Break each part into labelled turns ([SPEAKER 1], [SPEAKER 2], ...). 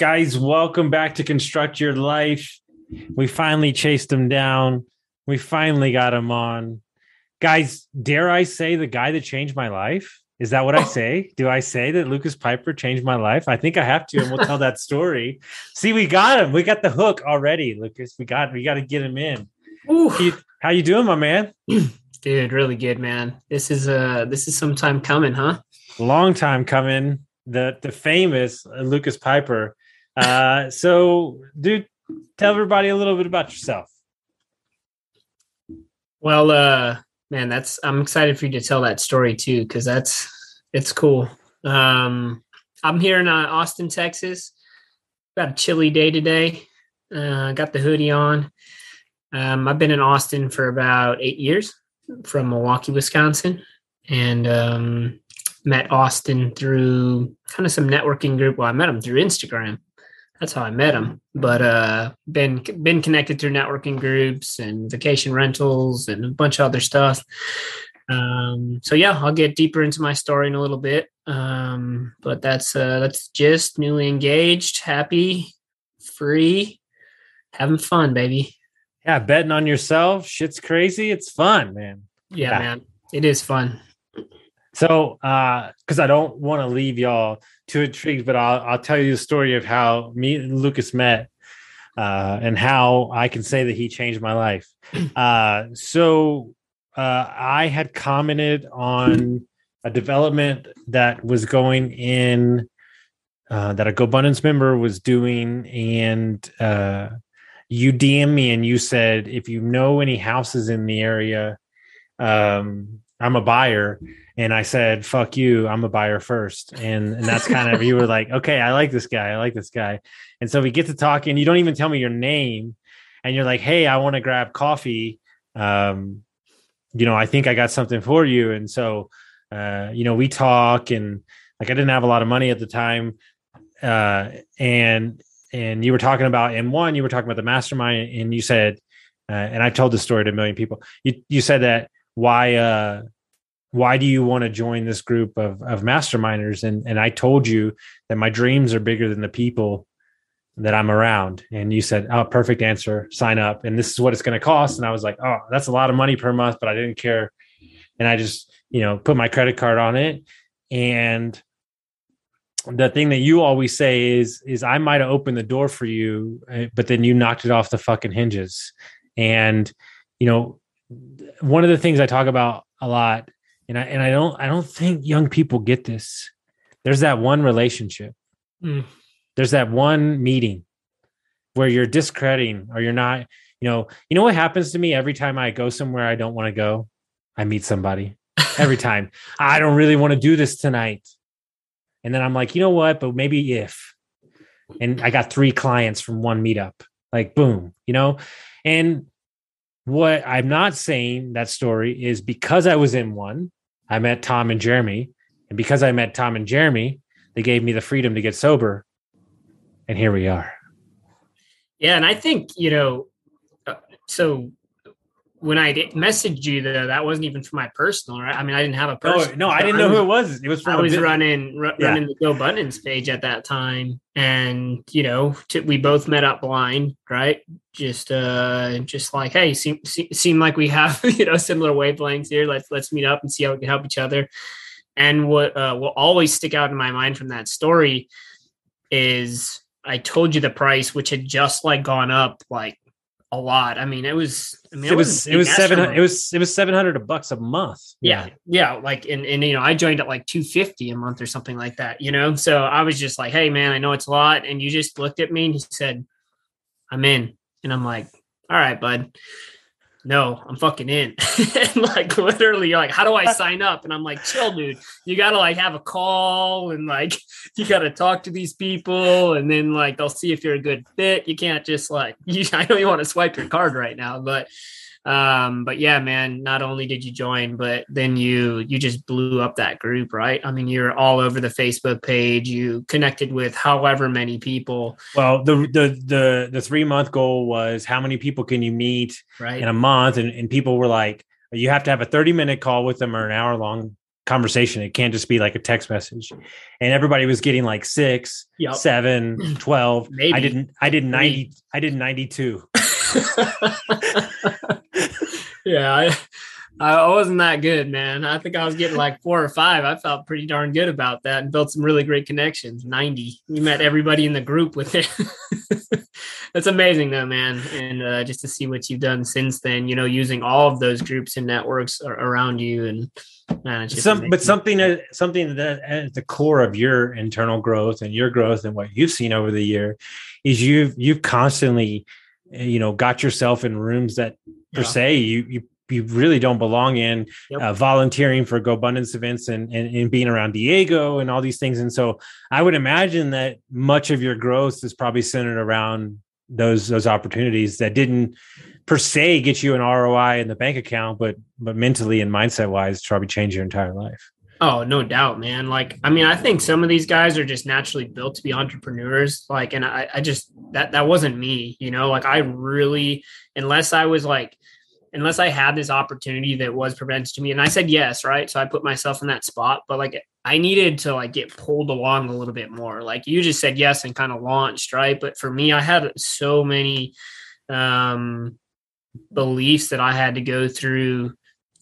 [SPEAKER 1] Guys, welcome back to Construct Your Life. We finally chased him down. We finally got him on. Guys, dare I say the guy that changed my life? Is that what I say? Do I say that Lucas Piper changed my life? I think I have to, and we'll tell that story. See, we got him. We got the hook already, Lucas. We got we got to get him in. How, how you doing, my man?
[SPEAKER 2] Dude, really good, man. This is uh this is some time coming, huh?
[SPEAKER 1] Long time coming. The the famous Lucas Piper uh, so, dude, tell everybody a little bit about yourself.
[SPEAKER 2] Well, uh, man, that's I'm excited for you to tell that story too, because that's it's cool. Um, I'm here in uh, Austin, Texas. Got a chilly day today. Uh, got the hoodie on. Um, I've been in Austin for about eight years from Milwaukee, Wisconsin, and um, met Austin through kind of some networking group. Well, I met him through Instagram that's how I met him. But uh, been been connected through networking groups and vacation rentals and a bunch of other stuff. Um, so yeah, I'll get deeper into my story in a little bit. Um, but that's uh, that's just newly engaged, happy, free, having fun, baby.
[SPEAKER 1] Yeah, betting on yourself, shit's crazy. It's fun, man.
[SPEAKER 2] Yeah, yeah. man, it is fun.
[SPEAKER 1] So, uh, because I don't want to leave y'all too intrigued, but I'll I'll tell you the story of how me and Lucas met, uh, and how I can say that he changed my life. Uh, so, uh, I had commented on a development that was going in uh, that a GoBundance member was doing, and uh, you DM me and you said if you know any houses in the area, um, I'm a buyer and I said, "Fuck you, I'm a buyer first. and and that's kind of you were like, "Okay, I like this guy. I like this guy." And so we get to talking. You don't even tell me your name, and you're like, "Hey, I want to grab coffee. Um, you know, I think I got something for you." And so, uh, you know, we talk, and like I didn't have a lot of money at the time, uh, and and you were talking about in one, you were talking about the mastermind, and you said, uh, and I told the story to a million people. You you said that why uh why do you want to join this group of of masterminders? And and I told you that my dreams are bigger than the people that I'm around. And you said oh perfect answer sign up. And this is what it's going to cost. And I was like oh that's a lot of money per month but I didn't care. And I just you know put my credit card on it. And the thing that you always say is is I might have opened the door for you eh, but then you knocked it off the fucking hinges. And you know one of the things I talk about a lot and I and I don't I don't think young people get this. There's that one relationship. Mm. There's that one meeting where you're discrediting or you're not, you know, you know what happens to me every time I go somewhere I don't want to go? I meet somebody. Every time. I don't really want to do this tonight. And then I'm like, you know what? But maybe if. And I got three clients from one meetup. Like boom, you know? And what I'm not saying that story is because I was in one, I met Tom and Jeremy. And because I met Tom and Jeremy, they gave me the freedom to get sober. And here we are.
[SPEAKER 2] Yeah. And I think, you know, uh, so when I messaged you, though, that wasn't even for my personal, right? I mean, I didn't have a personal.
[SPEAKER 1] No, no I didn't know who it was. It was
[SPEAKER 2] from I was running r- yeah. running the GoBundance page at that time, and you know, t- we both met up blind, right? Just, uh, just like, hey, seem, seem seem like we have you know similar wavelengths here. Let's let's meet up and see how we can help each other. And what uh, will always stick out in my mind from that story is I told you the price, which had just like gone up like a lot. I mean, it was. I mean,
[SPEAKER 1] it, was it was seven. It was it was seven hundred bucks a month.
[SPEAKER 2] Yeah, yeah. Like, and and you know, I joined at like two fifty a month or something like that. You know, so I was just like, hey, man, I know it's a lot, and you just looked at me and you said, "I'm in," and I'm like, "All right, bud." No, I'm fucking in. and like literally, you're like, how do I sign up? And I'm like, chill, dude. You gotta like have a call and like you gotta talk to these people, and then like they'll see if you're a good fit. You can't just like you. I know you want to swipe your card right now, but um but yeah man not only did you join but then you you just blew up that group right? I mean you're all over the facebook page. You connected with however many people.
[SPEAKER 1] Well the the the, the three month goal was how many people can you meet
[SPEAKER 2] right.
[SPEAKER 1] in a month? And, and people were like you have to have a 30 minute call with them or an hour long conversation. It can't just be like a text message. And everybody was getting like six
[SPEAKER 2] Yep.
[SPEAKER 1] seven 12
[SPEAKER 2] Maybe.
[SPEAKER 1] i didn't i did 90 i did 92
[SPEAKER 2] yeah, I, I wasn't that good, man. I think I was getting like four or five. I felt pretty darn good about that and built some really great connections. 90. We met everybody in the group with it. That's amazing though, man. And uh, just to see what you've done since then, you know, using all of those groups and networks around you and man,
[SPEAKER 1] some but something something that at the core of your internal growth and your growth and what you've seen over the year is you've you've constantly you know got yourself in rooms that per
[SPEAKER 2] Yeah.
[SPEAKER 1] se you you you really don't belong in
[SPEAKER 2] Yep.
[SPEAKER 1] uh, volunteering for GoBundance events and, and and being around Diego and all these things and so I would imagine that much of your growth is probably centered around those those opportunities that didn't per se get you an ROI in the bank account, but but mentally and mindset wise, probably change your entire life.
[SPEAKER 2] Oh, no doubt, man. Like, I mean, I think some of these guys are just naturally built to be entrepreneurs. Like, and I, I just that that wasn't me, you know. Like, I really, unless I was like, unless I had this opportunity that was presented to me, and I said yes, right. So I put myself in that spot, but like, I needed to like get pulled along a little bit more. Like, you just said yes and kind of launched, right. But for me, I had so many um beliefs that I had to go through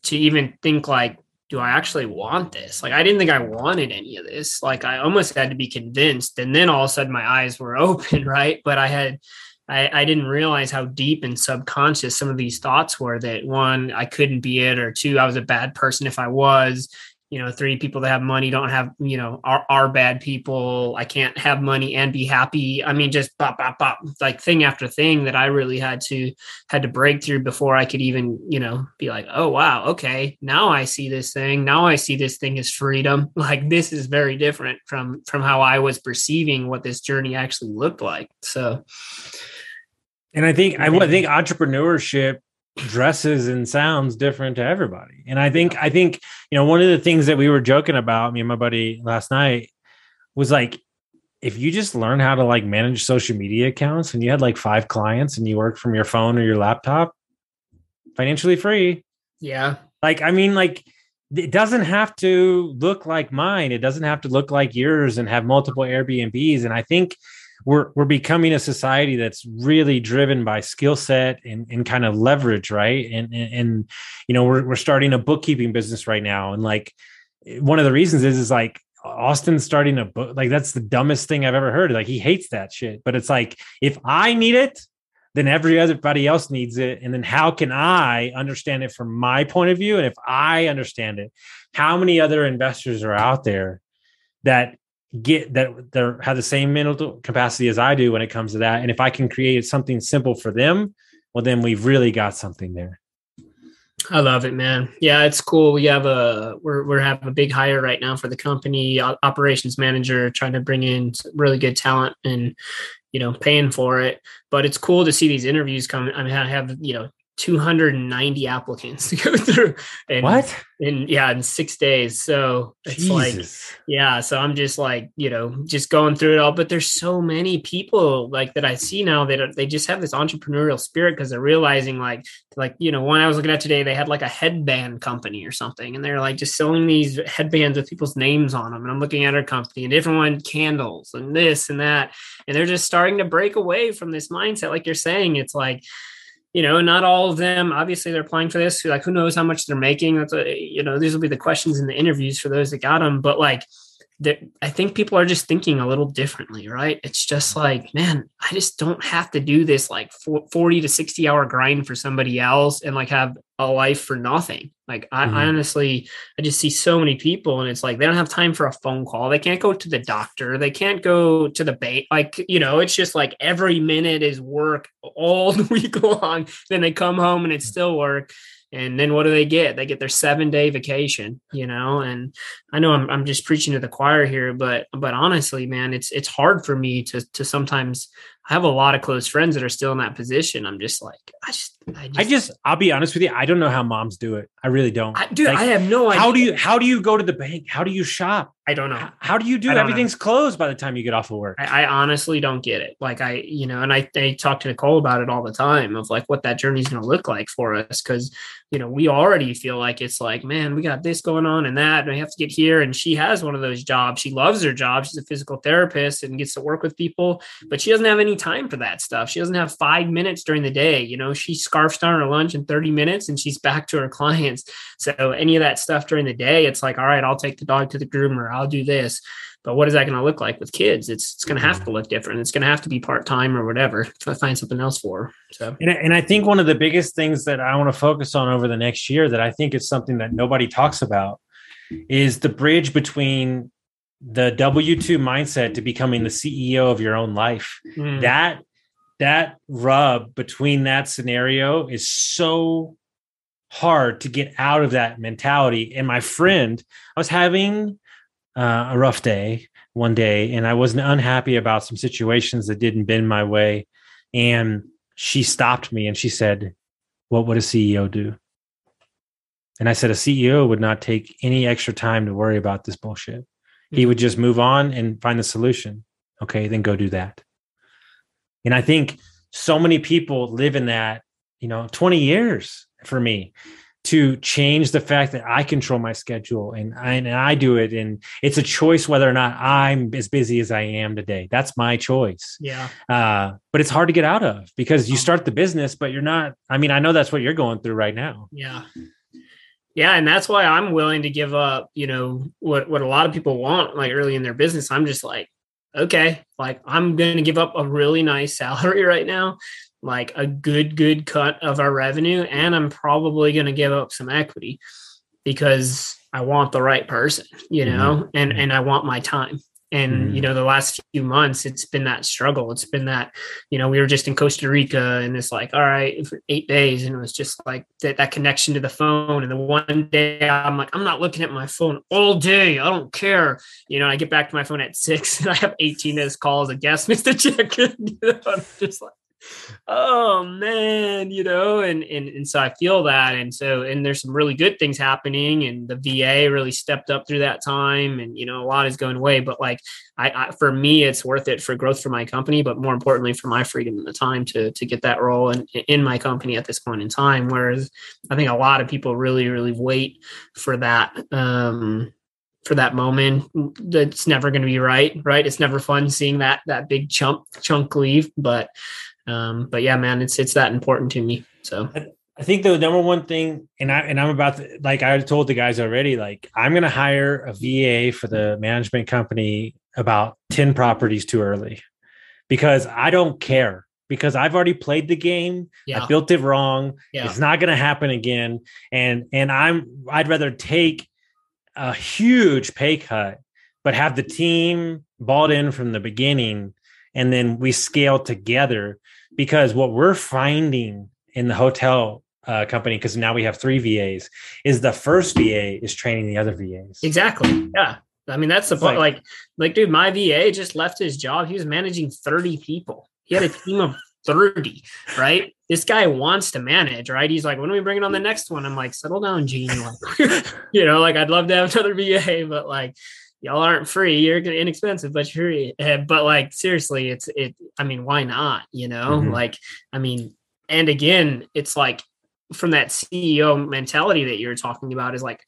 [SPEAKER 2] to even think like do I actually want this? Like, I didn't think I wanted any of this. Like, I almost had to be convinced. And then all of a sudden, my eyes were open, right? But I had, I, I didn't realize how deep and subconscious some of these thoughts were that one, I couldn't be it, or two, I was a bad person if I was. You know, three people that have money don't have, you know, are, are bad people. I can't have money and be happy. I mean, just pop, pop, pop, like thing after thing that I really had to had to break through before I could even, you know, be like, oh wow, okay, now I see this thing. Now I see this thing as freedom. Like this is very different from from how I was perceiving what this journey actually looked like. So
[SPEAKER 1] And I think I would think entrepreneurship dresses and sounds different to everybody. And I think I think you know one of the things that we were joking about me and my buddy last night was like if you just learn how to like manage social media accounts and you had like five clients and you work from your phone or your laptop financially free.
[SPEAKER 2] Yeah,
[SPEAKER 1] like i mean like it doesn't have to look like mine. It doesn't have to look like yours and have multiple airbnbs. And i think we're we're becoming a society that's really driven by skill set and, and kind of leverage right and, and and you know we're, we're starting a bookkeeping business right now and like one of the reasons is is like austin's starting a book like that's the dumbest thing i've ever heard like he hates that shit but it's like if i need it then every everybody else needs it. And then how can I understand it from my point of view? And if I understand it, how many other investors are out there that get that they're have the same mental capacity as I do when it comes to that? And if I can create something simple for them, well, then we've really got something there.
[SPEAKER 2] I love it, man. Yeah, it's cool. We have a we're we're having a big hire right now for the company operations manager, trying to bring in really good talent and you know paying for it. But it's cool to see these interviews come. I mean, I have you know 290 applicants to go through. And
[SPEAKER 1] What?
[SPEAKER 2] In yeah, in six days. So it's like
[SPEAKER 1] Jesus.
[SPEAKER 2] yeah so i'm just like you know just going through it all but there's so many people like that i see now that are, they just have this entrepreneurial spirit because they're realizing like like you know one i was looking at today they had like a headband company or something and they're like just selling these headbands with people's names on them and i'm looking at our company and different one candles and this and that and they're just starting to break away from this mindset like you're saying it's like you know, not all of them. Obviously, they're applying for this. Like, who knows how much they're making? That's a, you know, these will be the questions in the interviews for those that got them. But like, I think people are just thinking a little differently, right? It's just like, man, I just don't have to do this like 40 to 60 hour grind for somebody else and like have a life for nothing. Like, I, mm-hmm. I honestly, I just see so many people and it's like they don't have time for a phone call. They can't go to the doctor. They can't go to the bank. Like, you know, it's just like every minute is work all the week long. Then they come home and it's still work and then what do they get they get their seven day vacation you know and i know I'm, I'm just preaching to the choir here but but honestly man it's it's hard for me to to sometimes I have a lot of close friends that are still in that position. I'm just like, I just,
[SPEAKER 1] I just, I just I'll be honest with you. I don't know how moms do it. I really don't.
[SPEAKER 2] I, dude,
[SPEAKER 1] like,
[SPEAKER 2] I have no idea.
[SPEAKER 1] How do you, how do you go to the bank? How do you shop?
[SPEAKER 2] I don't know.
[SPEAKER 1] How, how do you do? Everything's know. closed by the time you get off of work.
[SPEAKER 2] I, I, honestly don't get it. Like I, you know, and I, I talk to Nicole about it all the time of like what that journey is going to look like for us. Cause, you know, we already feel like it's like, man, we got this going on and that, and I have to get here. And she has one of those jobs. She loves her job. She's a physical therapist and gets to work with people, but she doesn't have any time for that stuff stuff. She doesn't have five minutes during the day. You know, she scarfs down her lunch in 30 minutes and she's back to her clients. So any of that stuff during the day, it's like, all right, I'll take the dog to the groomer. I'll do this. But what is that going to look like with kids? It's it's going to have to look different. It's going to have to be part time or whatever to find something else for. So,
[SPEAKER 1] and, and I think one of the biggest things that I want to focus on over the next year that I think is something that nobody talks about is the bridge between the W two mindset to becoming the CEO of your own life. Mm. That that rub between that scenario is so hard to get out of that mentality. And my friend, I was having uh, a rough day one day, and I wasn't unhappy about some situations that didn't bend my way. And she stopped me and she said, What would a CEO do? And I said, A CEO would not take any extra time to worry about this bullshit. He would just move on and find the solution. Okay, then go do that. And I think so many people live in that, you know, 20 years for me to change the fact that I control my schedule and I, and I do it. And it's a choice whether or not I'm as busy as I am today. That's my choice.
[SPEAKER 2] Yeah.
[SPEAKER 1] Uh, but it's hard to get out of because you oh. start the business, but you're not. I mean, I know that's what you're going through right now.
[SPEAKER 2] Yeah. Yeah, and that's why I'm willing to give up, you know, what what a lot of people want like early in their business. I'm just like, okay, like I'm going to give up a really nice salary right now, like a good, good cut of our revenue. And I'm probably going to give up some equity because I want the right person, you know, mm-hmm. and, and I want my time. And, mm-hmm. you know, the last few months, it's been that struggle. It's been that, you know, we were just in Costa Rica and it's like, all right, for eight days. And it was just like that, that connection to the phone. And the one day I'm like, I'm not looking at my phone all day. I don't care. You know, I get back to my phone at six and I have 18 missed calls. A guest missed a check. you know, I'm just like, oh man, you know, and, and and so I feel that. And so and there's some really good things happening and the VA really stepped up through that time and you know, a lot is going away. But like I, I for me it's worth it for growth for my company, but more importantly for my freedom and the time to to get that role in, in my company at this point in time. Whereas I think a lot of people really, really wait for that um for that moment that's never going to be right right it's never fun seeing that that big chunk chunk leave but um, but yeah, man, it's it's that important to me. So
[SPEAKER 1] I think the number one thing, and I and I'm about to like I told the guys already, like I'm gonna hire a VA for the management company about 10 properties too early because I don't care because I've already played the game. Yeah. I built it wrong. Yeah. It's not going to happen again. And and I'm I'd rather take a huge pay cut, but have the team bought in from the beginning, and then we scale together because what we're finding in the hotel uh, company because now we have three VAs is the first VA is training the other VAs.
[SPEAKER 2] Exactly. Yeah. I mean that's the point. Like, like, like, dude, my VA just left his job. He was managing 30 people. He had a team of 30, right? This guy wants to manage, right? He's like, when are we bringing on the next one? I'm like, settle down, Gene. Like, you know, like I'd love to have another VA, but like y'all aren't free. You're inexpensive, but you're eh, but like seriously, it's it. I mean, why not? You know, mm-hmm. like I mean, and again, it's like from that CEO mentality that you're talking about is like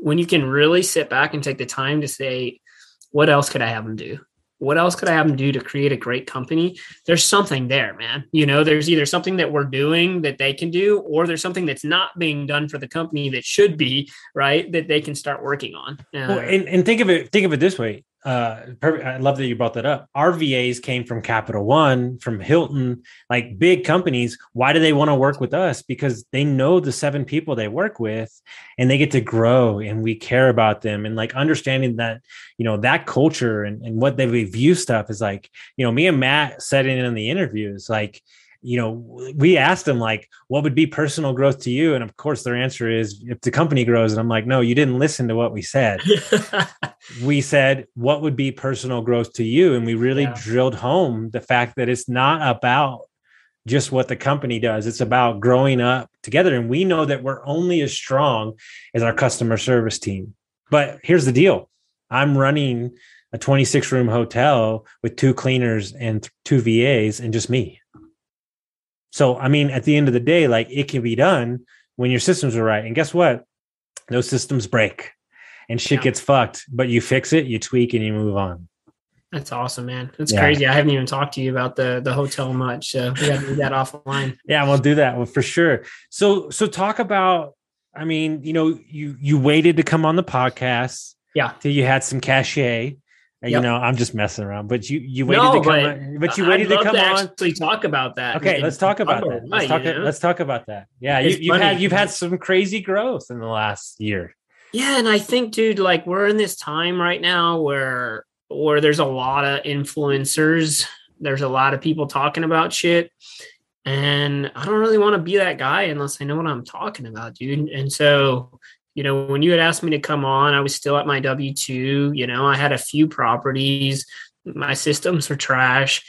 [SPEAKER 2] when you can really sit back and take the time to say, what else could I have them do? What else could I have them do to create a great company? There's something there, man. You know, there's either something that we're doing that they can do, or there's something that's not being done for the company that should be, right? That they can start working on.
[SPEAKER 1] Uh, well, and, and think of it, think of it this way. Uh perfect. I love that you brought that up. Our vas came from capital one from hilton like big companies. Why do they want to work with us? Because they know the seven people they work with and they get to grow and we care about them. And like understanding that you know that culture and, and what they view stuff is like you know me and matt said it in the interviews like you know, we asked them like, what would be personal growth to you? And of course, their answer is if the company grows. And I'm like, no, you didn't listen to what we said. we said, what would be personal growth to you? And we really yeah. drilled home the fact that it's not about just what the company does. It's about growing up together. And we know that we're only as strong as our customer service team. But here's the deal I'm running a 26 room hotel with two cleaners and two VAs and just me. So, I mean, at the end of the day, like it can be done when your systems are right. And guess what? Those systems break and shit yeah. gets fucked, but you fix it, you tweak, and you move on.
[SPEAKER 2] That's awesome, man. That's yeah. crazy. I haven't even talked to you about the the hotel much. So we got to do that offline.
[SPEAKER 1] Yeah, we'll do that well, for sure. So so talk about. I mean, you know, you you waited to come on the podcast.
[SPEAKER 2] Yeah.
[SPEAKER 1] Till you had some cachet. Yep. You know, I'm just messing around, but you you waited no, to come, on, but you waited to come to on.
[SPEAKER 2] Actually, talk about that.
[SPEAKER 1] Okay, let's talk about that. Let's talk. Let's talk about that. Yeah, you, you've had you've had some crazy growth in the last year.
[SPEAKER 2] Yeah, and I think, dude, like we're in this time right now where where there's a lot of influencers. There's a lot of people talking about shit, and I don't really want to be that guy unless I know what I'm talking about, dude. And so you know, when you had asked me to come on, I was still at my W 2. You know, I had a few properties, my systems were trash.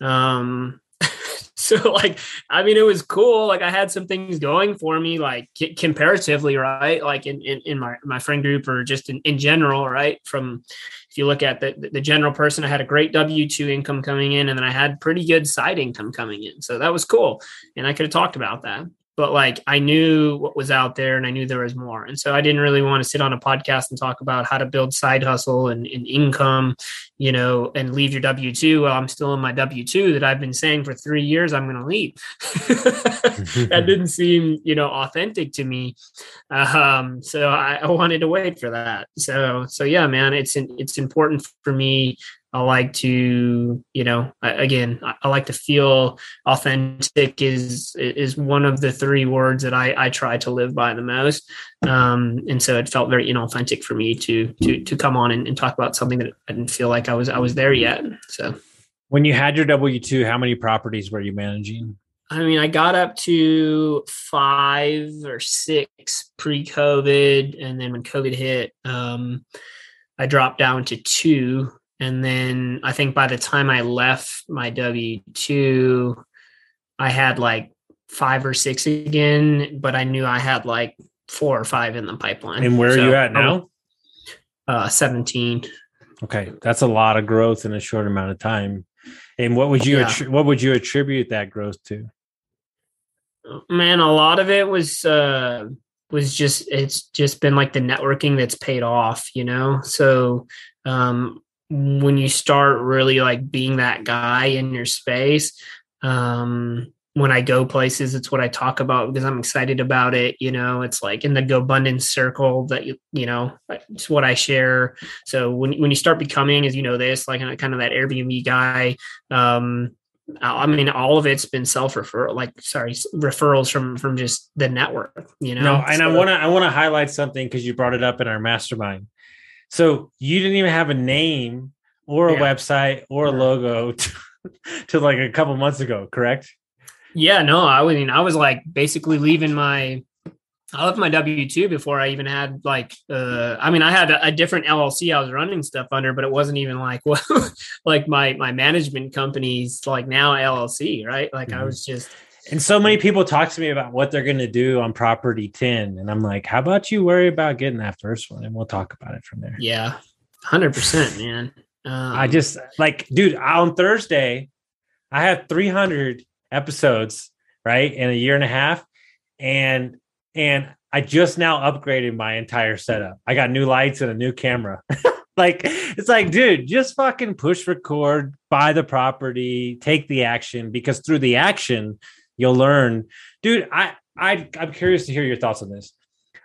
[SPEAKER 2] Um, so, like, I mean, it was cool. Like, I had some things going for me, like comparatively, right? Like, in, in, in, my, my friend group or just in, in general, right? From if you look at the, the general person, I had a great W 2 income coming in, and then I had pretty good side income coming in. So, that was cool. And I could have talked about that but like I knew what was out there and I knew there was more. And so I didn't really want to sit on a podcast and talk about how to build side hustle and, and income, you know, and leave your W 2. Well, I'm still in my W 2 that I've been saying for three years I'm going to leave. that didn't seem, you know, authentic to me. Um, so I, I wanted to wait for that. So, so yeah, man, it's, it's important for me I like to, you know, again, I like to feel authentic is is one of the three words that I, I try to live by the most. Um, and so it felt very inauthentic for me to to to come on and, and talk about something that I didn't feel like I was I was there yet. So
[SPEAKER 1] when you had your W two, how many properties were you managing?
[SPEAKER 2] I mean, I got up to five or six pre COVID, and then when COVID hit, um, I dropped down to two and then I think by the time I left my W 2, I had like five or six again, but I knew I had like four or five in the pipeline.
[SPEAKER 1] And where so, are you at now?
[SPEAKER 2] Uh, 17.
[SPEAKER 1] Okay. That's a lot of growth in a short amount of time. And what would you, yeah. attri- what would you attribute that growth to?
[SPEAKER 2] Man, a lot of it was, uh, was just it's just been like the networking that's paid off you know so um when you start really like being that guy in your space um when I go places, it's what I talk about because I'm excited about it. You know, it's like in the GoBundance circle that you, you know, it's what I share. So when when you start becoming, as you know, this like kind of that Airbnb guy, um, I mean, all of it's been self referral, like sorry, referrals from from just the network. You know,
[SPEAKER 1] no, and so, I want to I want to highlight something because you brought it up in our mastermind. So you didn't even have a name or a yeah. website or a logo to, to like a couple months ago, correct?
[SPEAKER 2] Yeah, no, I mean, I was like basically leaving my, I left my W two before I even had like, uh, I mean, I had a, a, different LLC I was running stuff under, but it wasn't even like, well, like my my management company's like now LLC, right? Like mm-hmm. I was just.
[SPEAKER 1] And so many people talk to me about what they're going to do on property 10. And I'm like, how about you worry about getting that first one and we'll talk about it from there.
[SPEAKER 2] Yeah. 100%, man.
[SPEAKER 1] Um, I just like, dude, on Thursday, I have 300 episodes, right, in a year and a half. And, and I just now upgraded my entire setup. I got new lights and a new camera. like, it's like, dude, just fucking push record, buy the property, take the action because through the action, you'll learn. Dude, I, I I'm curious to hear your thoughts on this.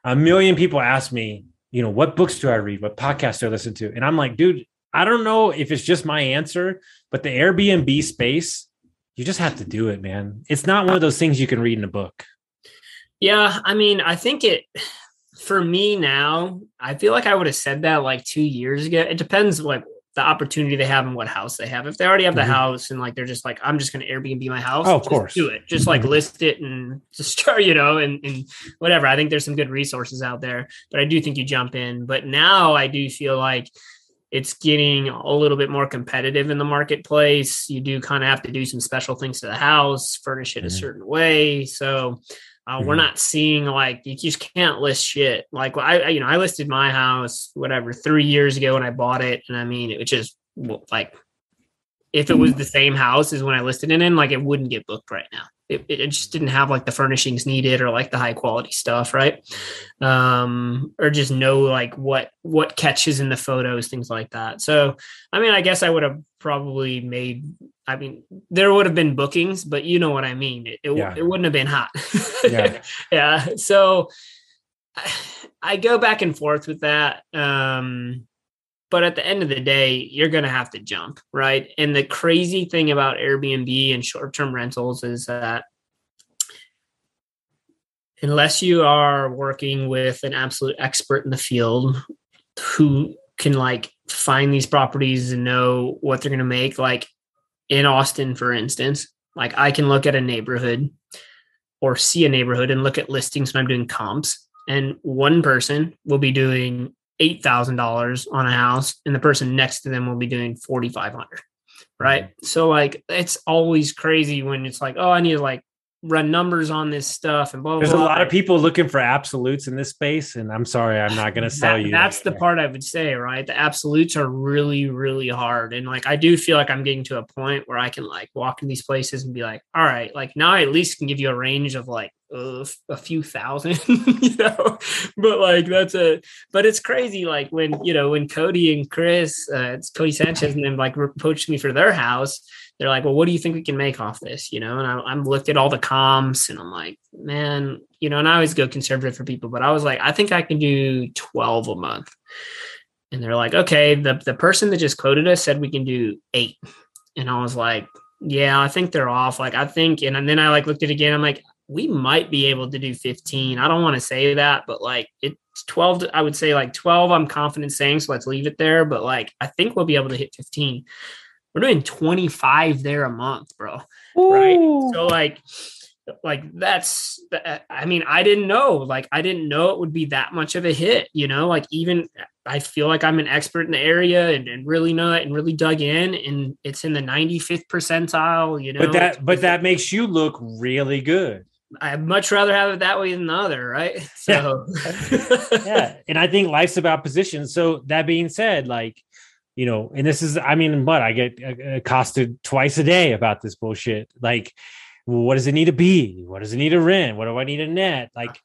[SPEAKER 1] A million people ask me, you know, what books do I read? What podcasts do I listen to? And I'm like, dude, I don't know if it's just my answer, but the Airbnb space, you just have to do it, man. It's not one of those things you can read in a book.
[SPEAKER 2] Yeah, I mean, I think it for me now, I feel like I would have said that like two years ago. It depends like the opportunity they have and what house they have. If they already have the mm-hmm. house and like they're just like, I'm just gonna Airbnb my house.
[SPEAKER 1] Oh, of course.
[SPEAKER 2] Do it. Just like mm-hmm. list it and just start, you know, and, and whatever. I think there's some good resources out there, but I do think you jump in. But now I do feel like it's getting a little bit more competitive in the marketplace. You do kind of have to do some special things to the house, furnish it mm-hmm. a certain way. So uh, mm-hmm. We're not seeing like you just can't list shit. Like I, you know, I listed my house whatever three years ago when I bought it, and I mean, it was just like if it was the same house as when I listed it in, like it wouldn't get booked right now. It, it just didn't have like the furnishings needed or like the high quality stuff, right? Um, or just know like what what catches in the photos, things like that. So, I mean, I guess I would have probably made. I mean, there would have been bookings, but you know what I mean. It it, yeah. it wouldn't have been hot. yeah. yeah. So I go back and forth with that. Um, but at the end of the day, you're going to have to jump, right? And the crazy thing about Airbnb and short term rentals is that unless you are working with an absolute expert in the field who can like find these properties and know what they're going to make, like in Austin, for instance, like I can look at a neighborhood or see a neighborhood and look at listings when I'm doing comps. And one person will be doing eight thousand dollars on a house, and the person next to them will be doing forty five hundred. Right. Mm-hmm. So like it's always crazy when it's like, oh, I need to like run numbers on this stuff and blah.
[SPEAKER 1] There's
[SPEAKER 2] blah.
[SPEAKER 1] a lot of people looking for absolutes in this space, and I'm sorry, I'm not going to sell
[SPEAKER 2] that,
[SPEAKER 1] you.
[SPEAKER 2] That's the part I would say, right? The absolutes are really, really hard, and like I do feel like I'm getting to a point where I can like walk in these places and be like, all right, like now I at least can give you a range of like uh, a few thousand, you know, but like that's a, but it's crazy. Like when, you know, when Codie and Chris, uh, it's Codie Sanchez and then like approached me for their house, they're like, well, what do you think we can make off this? You know, and I, I'm looked at all the comps and I'm like, man, you know, and I always go conservative for people, but I was like, I think I can do 12 a month. And they're like, okay, the, the person that just quoted us said we can do eight. And I was like, yeah, I think they're off. Like, I think, and, and then I like looked at it again. I'm like, we might be able to do 15. I don't want to say that, but like it's 12. I would say like 12. I'm confident saying, so let's leave it there. But like, I think we'll be able to hit 15 we're doing 25 there a month, bro. Ooh. Right. So like, like that's i mean i didn't know like i didn't know it would be that much of a hit you know like even i feel like i'm an expert in the area and, and really know it and really dug in and it's in the 95th percentile you know
[SPEAKER 1] but that but that makes you look really good
[SPEAKER 2] i'd much rather have it that way than the other right
[SPEAKER 1] so yeah, yeah. and i think life's about position so that being said like you know, and this is, I mean, but I get uh, accosted twice a day about this bullshit. Like, what does it need to be? What does it need to rent? What do I need to net? Like,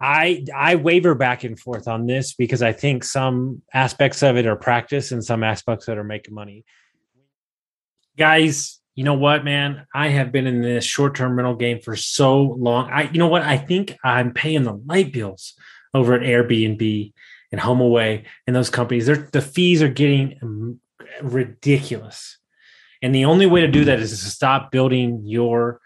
[SPEAKER 1] I I waver back and forth on this because I think some aspects of it are practice and some aspects that are making money. Guys, you know what, man? I have been in this short-term rental game for so long. I you know what? I think I'm paying the light bills over at Airbnb and HomeAway and those companies, the fees are getting ridiculous. And the only way to do that is to stop building your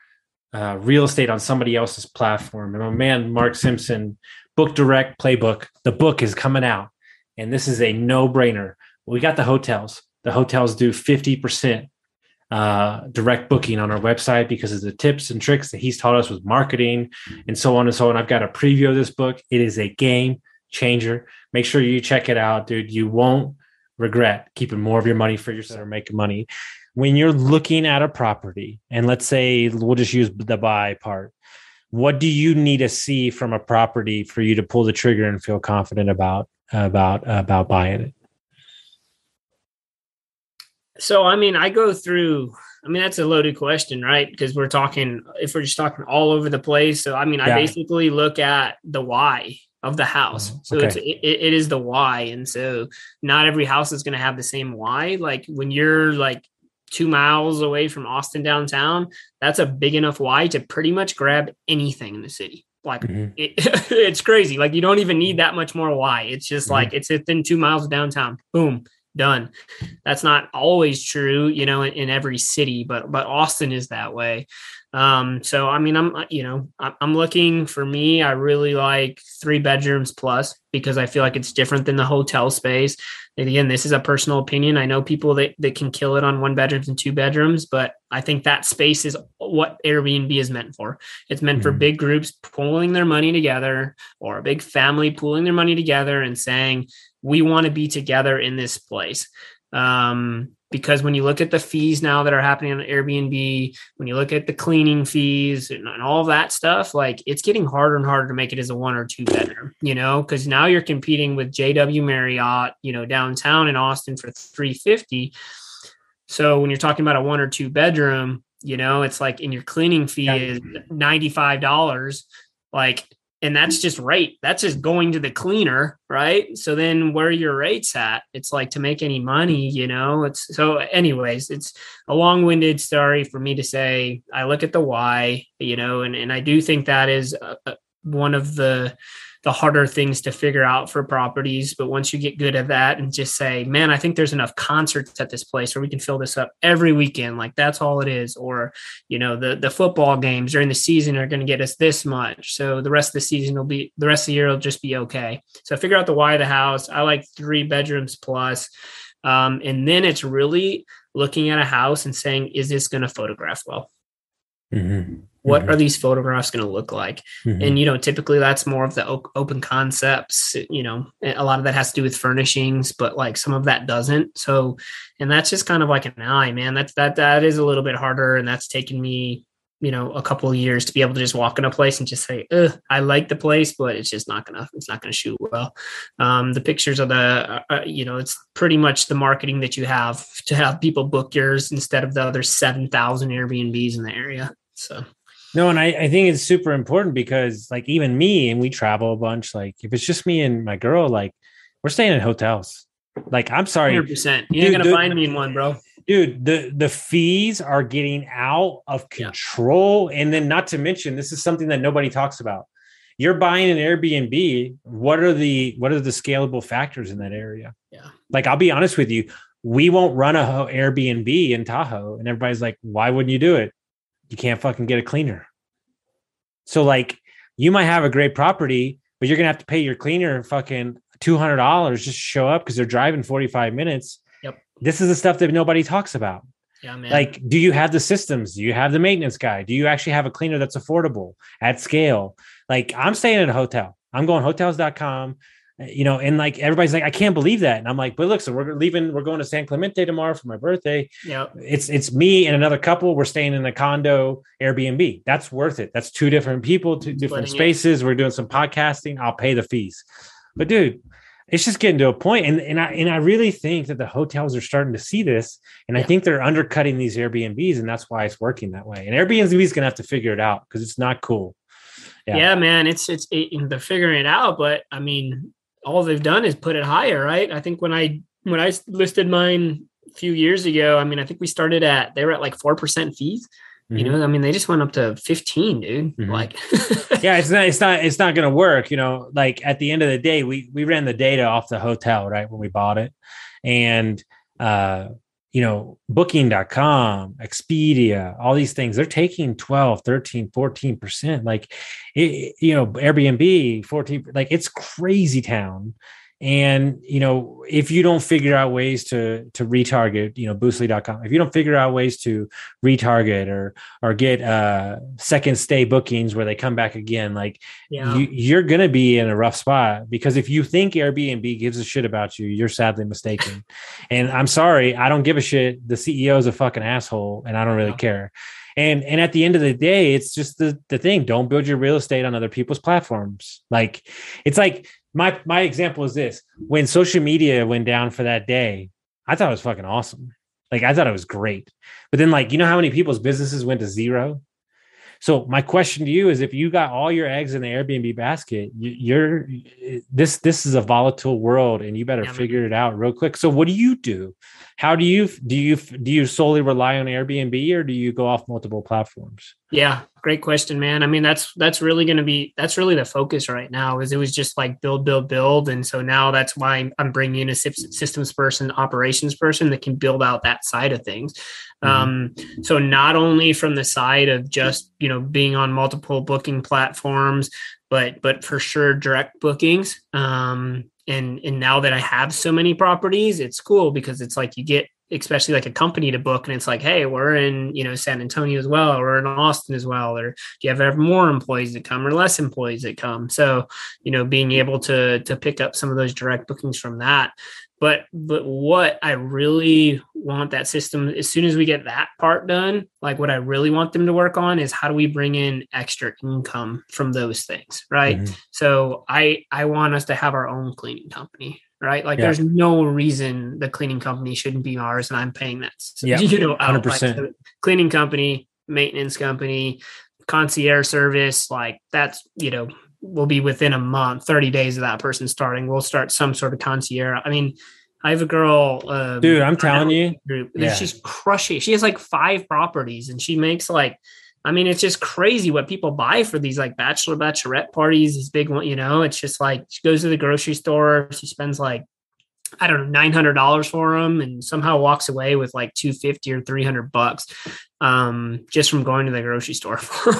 [SPEAKER 1] uh, real estate on somebody else's platform. And my man, Mark Simpson, Book Direct Playbook, the book is coming out. And this is a no brainer. We got the hotels. The hotels do 50% uh, direct booking on our website because of the tips and tricks that he's taught us with marketing and so on and so on. I've got a preview of this book. It is a game changer. Make sure you check it out, dude. You won't regret keeping more of your money for yourself or making money. When you're looking at a property, and let's say we'll just use the buy part, what do you need to see from a property for you to pull the trigger and feel confident about about about buying it?
[SPEAKER 2] So, I mean, I go through. I mean, that's a loaded question, right? Because we're talking, if we're just talking all over the place. So, I mean, I basically look at the why of the house. Oh, so okay. it's it, it is the why, and so not every house is going to have the same why. Like when you're like two miles away from Austin downtown, that's a big enough why to pretty much grab anything in the city. Like mm-hmm. it, it's crazy. Like you don't even need that much more why. It's just mm-hmm. like it's within two miles of downtown. Boom, done. That's not always true, you know, in, in every city, but but Austin is that way. Um, so I mean, I'm you know, I'm looking for me. I really like three bedrooms plus because I feel like it's different than the hotel space. And again, this is a personal opinion. I know people that, that can kill it on one bedrooms and two bedrooms, but I think that space is what Airbnb is meant for. It's meant mm-hmm. for big groups pulling their money together or a big family pulling their money together and saying, we want to be together in this place. Um, because when you look at the fees now that are happening on Airbnb, when you look at the cleaning fees and, and all that stuff, like it's getting harder and harder to make it as a one or two bedroom, you know, because now you're competing with JW Marriott, you know, downtown in Austin for 350. So when you're talking about a one or two bedroom, you know, it's like in your cleaning fee is $95. Like and that's just rate that's just going to the cleaner right? So then where your rates at? It's like to make any money you know? It's so anyways it's a long-winded story for me to say i look at the why you know and, and i do think that is a, a, one of the the harder things to figure out for properties. But once you get good at that and just say, man, I think there's enough concerts at this place where we can fill this up every weekend, like that's all it is. Or, you know, the the football games during the season are going to get us this much. So the rest of the season will be the rest of the year will just be okay. So figure out the why of the house. I like three bedrooms plus. Um, and then it's really looking at a house and saying, is this going to photograph well? Mm-hmm. What mm-hmm. are these photographs going to look like? Mm-hmm. And, you know, typically that's more of the open concepts, you know, a lot of that has to do with furnishings, but like some of that doesn't. So, and that's just kind of like an eye, man. That's, that, that is a little bit harder. And that's taken me, you know, a couple of years to be able to just walk in a place and just say, I like the place, but it's just not gonna, it's not gonna shoot well. Um, the pictures are the, uh, uh, you know, it's pretty much the marketing that you have to have people book yours instead of the other 7,000 Airbnbs in the area. So
[SPEAKER 1] no, and I, I think it's super important because like even me and we travel a bunch. Like if it's just me and my girl, like we're staying in hotels. Like I'm sorry,
[SPEAKER 2] 100%. You ain't gonna find me in one, bro.
[SPEAKER 1] Dude, the the fees are getting out of control, yeah. and then not to mention, this is something that nobody talks about. You're buying an Airbnb. What are the what are the scalable factors in that area?
[SPEAKER 2] Yeah,
[SPEAKER 1] like I'll be honest with you, we won't run a Airbnb in Tahoe, and everybody's like, "Why wouldn't you do it?" You can't fucking get a cleaner. So like you might have a great property, but you're gonna have to pay your cleaner fucking two hundred dollars just to show up because they're driving forty five minutes.
[SPEAKER 2] Yep.
[SPEAKER 1] This is the stuff that nobody talks about.
[SPEAKER 2] Yeah, man.
[SPEAKER 1] Like, do you have the systems? Do you have the maintenance guy? Do you actually have a cleaner that's affordable at scale? Like, I'm staying in a hotel. I'm going hotels.com you know, and like everybody's like, I can't believe that. And I'm like, but look, so we're leaving, we're going to San Clemente tomorrow for my birthday.
[SPEAKER 2] Yeah.
[SPEAKER 1] It's it's me and another couple. We're staying in a condo Airbnb. That's worth it. That's two different people, two different spaces. It. We're doing some podcasting. I'll pay the fees. But dude, it's just getting to a point. And and I and I really think that the hotels are starting to see this. And yeah. I think they're undercutting these Airbnbs, and that's why it's working that way. And Airbnb is gonna have to figure it out because it's not cool.
[SPEAKER 2] Yeah. yeah. man, it's it's it, they're figuring it out, but I mean, all they've done is put it higher, right? I think when I when I listed mine a few years ago, I mean, I think we started at they were at like four percent fees. Mm-hmm. You know, I mean, they just went up to fifteen, dude. Mm-hmm. Like,
[SPEAKER 1] yeah, it's not, it's not, it's not going to work. You know, like at the end of the day, we we ran the data off the hotel, right, when we bought it, and uh, you know, booking.com, Expedia, all these things, they're taking 12, 13, 14%. Like, it, you know, Airbnb, 14, like it's crazy town and you know if you don't figure out ways to to retarget you know boostly.com if you don't figure out ways to retarget or or get uh second stay bookings where they come back again like yeah. you, you're gonna be in a rough spot because if you think airbnb gives a shit about you you're sadly mistaken. And i'm sorry i don't give a shit. The ceo is a fucking asshole and i don't really yeah. care. And and at the end of the day it's just the the thing. Don't build your real estate on other people's platforms. Like it's like my my example is this. When social media went down for that day i thought it was fucking awesome. Like i thought it was great. But then like you know how many people's businesses went to zero? So my question to you is if you got all your eggs in the airbnb basket you're this this is a volatile world and you better yeah, figure man. it out real quick. So what do you do? How do you do you do you solely rely on airbnb or do you go off multiple platforms?
[SPEAKER 2] Yeah, great question, man. I mean, that's that's really going to be that's really the focus right now. Is it was just like build, build, build, and so now that's why I'm bringing in a systems person, operations person that can build out that side of things. Mm-hmm. Um, so not only from the side of just you know being on multiple booking platforms, but but for sure direct bookings. Um, and and now that I have so many properties, it's cool because it's like you get especially like a company to book and it's like hey we're in you know san antonio as well or we're in austin as well or do you have ever more employees that come or less employees that come? So you know being able to to pick up some of those direct bookings from that. But but what i really want that system as soon as we get that part done like what i really want them to work on is how do we bring in extra income from those things right? Mm-hmm. so i i want us to have our own cleaning company right like yeah. there's no reason the cleaning company shouldn't be ours and i'm paying that so,
[SPEAKER 1] yeah
[SPEAKER 2] you know
[SPEAKER 1] 100%
[SPEAKER 2] like, cleaning company maintenance company concierge service like that's you know will be within a month, 30 days of that person starting. We'll start some sort of concierge. I mean, I have a girl, um,
[SPEAKER 1] dude. I'm telling you,
[SPEAKER 2] group, yeah. she's crushing. She has like five properties, and she makes like, I mean, it's just crazy what people buy for these like bachelor bachelorette parties. These big one, you know. It's just like she goes to the grocery store. She spends like I don't know, nine hundred dollars for them, and somehow walks away with like two fifty or three hundred bucks, um, just from going to the grocery store for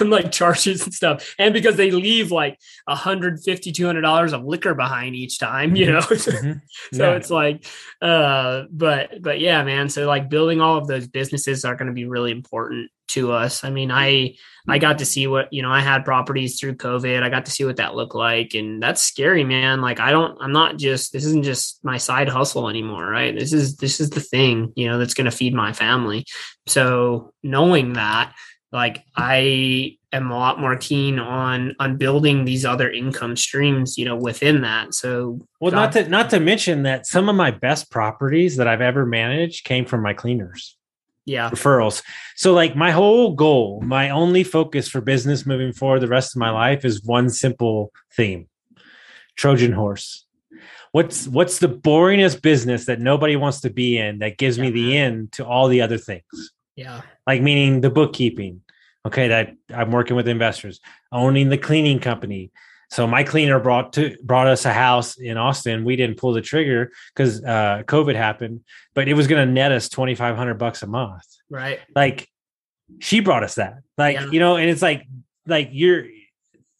[SPEAKER 2] and like charges and stuff, and because they leave like a hundred fifty, two hundred dollars of liquor behind each time, you mm-hmm. know. Mm-hmm. so yeah. it's like, uh, but but yeah, man. So like building all of those businesses are going to be really important to us. I mean, I I got to see what, you know, I had properties through COVID. I got to see what that looked like and that's scary, man. Like I don't I'm not just this isn't just my side hustle anymore, right? This is this is the thing, you know, that's going to feed my family. So, knowing that like I am a lot more keen on on building these other income streams, you know, within that. So,
[SPEAKER 1] well, God, not to not to mention that some of my best properties that I've ever managed came from my cleaners.
[SPEAKER 2] Yeah.
[SPEAKER 1] Referrals. So like my whole goal my only focus for business moving forward the rest of my life is one simple theme. Trojan horse. What's what's the boringest business that nobody wants to be in that gives yeah. me the end to all the other things
[SPEAKER 2] yeah
[SPEAKER 1] like meaning the bookkeeping okay that i'm working with investors owning the cleaning company so my cleaner brought to brought us a house in Austin. We didn't pull the trigger because uh, COVID happened, but it was going to net us twenty five hundred bucks a month.
[SPEAKER 2] Right.
[SPEAKER 1] Like she brought us that. Like yeah. you know, and it's like like you're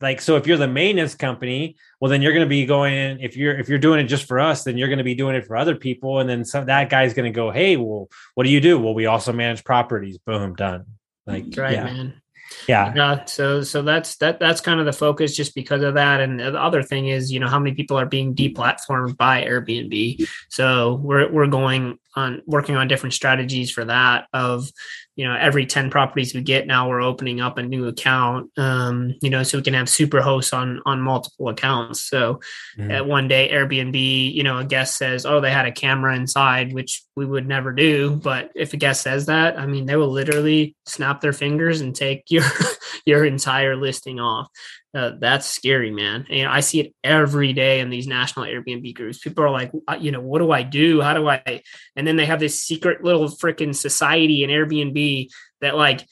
[SPEAKER 1] like so if you're the maintenance company, well then you're going to be going. If you're if you're doing it just for us, then you're going to be doing it for other people, and then some that guy's going to go, hey, well, what do you do? Well, we also manage properties. Boom, done. Like
[SPEAKER 2] right, yeah. man
[SPEAKER 1] yeah
[SPEAKER 2] yeah so so that's that that's kind of the focus just because of that and the other thing is you know how many people are being deplatformed by airbnb so we're we're going on working on different strategies for that of you know every 10 properties we get now we're opening up a new account um, you know so we can have super hosts on on multiple accounts. So mm. at one day airbnb you know a guest says oh they had a camera inside which we would never do. But if a guest says that i mean they will literally snap their fingers and take your your entire listing off uh, that's scary, man. And I see it every day in these national Airbnb groups. People are like, you know, what do I do? How do I? And then they have this secret little freaking society in Airbnb that like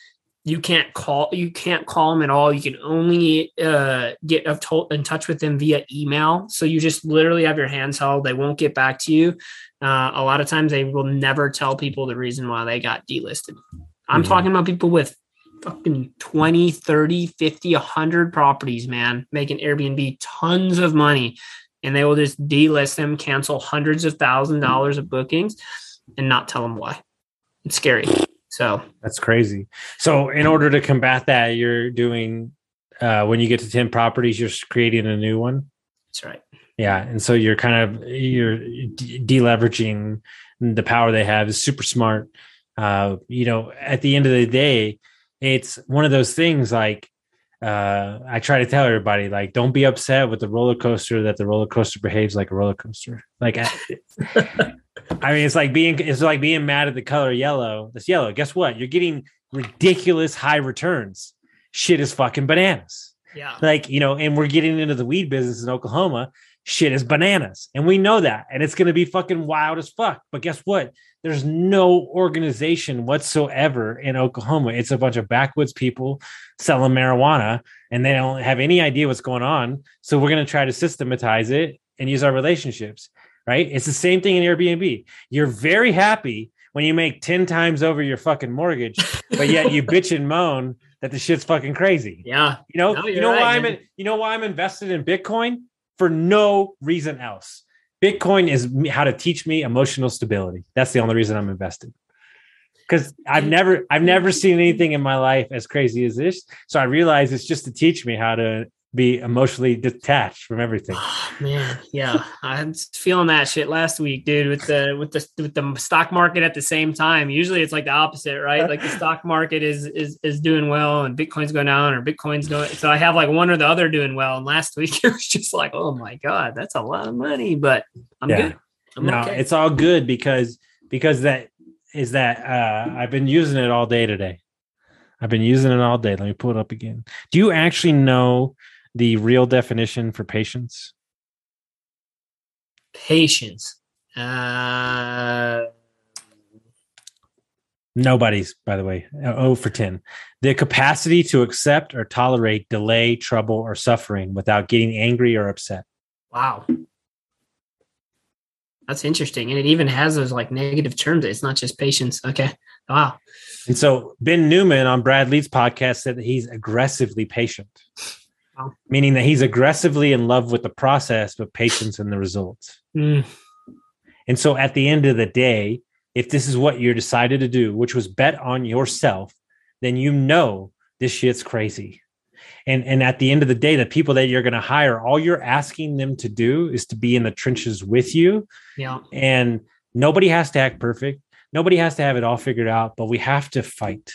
[SPEAKER 2] you can't call you can't call them at all. You can only uh, get in touch with them via email. So you just literally have your hands held. They won't get back to you. Uh, a lot of times they will never tell people the reason why they got delisted. I'm mm-hmm. talking about people with fucking 20, 30, 50, 100 properties, man, making Airbnb tons of money. And they will just delist them, cancel hundreds of thousand dollars of bookings and not tell them why. It's scary. So
[SPEAKER 1] that's crazy. So, in order to combat that, you're doing uh, when you get to 10 properties, you're creating a new one.
[SPEAKER 2] That's right.
[SPEAKER 1] Yeah. And so you're kind of you're deleveraging the power they have is super smart. Uh, you know, at the end of the day, it's one of those things like uh, I try to tell everybody like don't be upset with the roller coaster that the roller coaster behaves like a roller coaster. Like I, I mean it's like being it's like being mad at the color yellow. This yellow. Guess what? You're getting ridiculous high returns. Shit is fucking bananas.
[SPEAKER 2] Yeah.
[SPEAKER 1] Like, you know, and we're getting into the weed business in Oklahoma. Shit is bananas. And we know that. And it's going to be fucking wild as fuck. But guess what? There's no organization whatsoever in Oklahoma. It's a bunch of backwoods people selling marijuana and they don't have any idea what's going on. So we're going to try to systematize it and use our relationships, right? It's the same thing in Airbnb. You're very happy when you make 10 times over your fucking mortgage, but yet you bitch and moan that the shit's fucking crazy.
[SPEAKER 2] Yeah.
[SPEAKER 1] You know,
[SPEAKER 2] No,
[SPEAKER 1] you know
[SPEAKER 2] right,
[SPEAKER 1] why I'm in, you know why I'm invested in Bitcoin for no reason else. Bitcoin is how to teach me emotional stability. That's the only reason I'm invested. Because I've never I've never seen anything in my life as crazy as this. So I realize it's just to teach me how to be emotionally detached from everything.
[SPEAKER 2] Man, yeah, I was feeling that shit last week, dude. With the with the with the stock market at the same time. Usually, it's like the opposite, right? Like the stock market is is is doing well, and Bitcoin's going down, or Bitcoin's going. So I have like one or the other doing well. And last week it was just like, oh my god, that's a lot of money, but I'm
[SPEAKER 1] Yeah.
[SPEAKER 2] good. I'm
[SPEAKER 1] no,
[SPEAKER 2] okay.
[SPEAKER 1] it's all good because because that is that uh I've been using it all day today. I've been using it all day. Let me pull it up again. Do you actually know the real definition for patience?
[SPEAKER 2] patience. Uh,
[SPEAKER 1] Nobody's, by the way. Oh for 10. The capacity to accept or tolerate delay, trouble, or suffering without getting angry or upset.
[SPEAKER 2] wow. That's interesting. And it even has those like negative terms. It's not just patience. Okay. Wow.
[SPEAKER 1] And so Ben Newman on Brad Lea's podcast said that he's aggressively patient,
[SPEAKER 2] Wow.
[SPEAKER 1] meaning that he's aggressively in love with the process, but patience in the results.
[SPEAKER 2] Mm,
[SPEAKER 1] And so at the end of the day, if this is what you're decided to do, which was bet on yourself, then you know this shit's crazy. And and at the end of the day, the people that you're going to hire, all you're asking them to do is to be in the trenches with you.
[SPEAKER 2] yeah.
[SPEAKER 1] And nobody has to act perfect. Nobody has to have it all figured out, but we have to fight.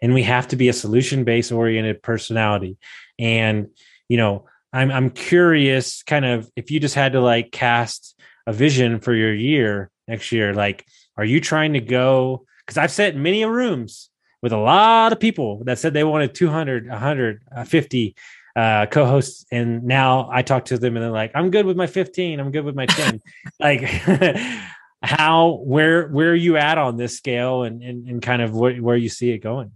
[SPEAKER 1] And we have to be a solution-based oriented personality. And you know, I'm I'm curious kind of if you just had to like cast a vision for your year next year, like are you trying to go because I've sat in many rooms with a lot of people that said they wanted 200, 100, uh, 50 co-hosts and now I talk to them and they're like I'm good with my 15, I'm good with my 10. like how where where are you at on this scale and and, and kind of where, where you see it going?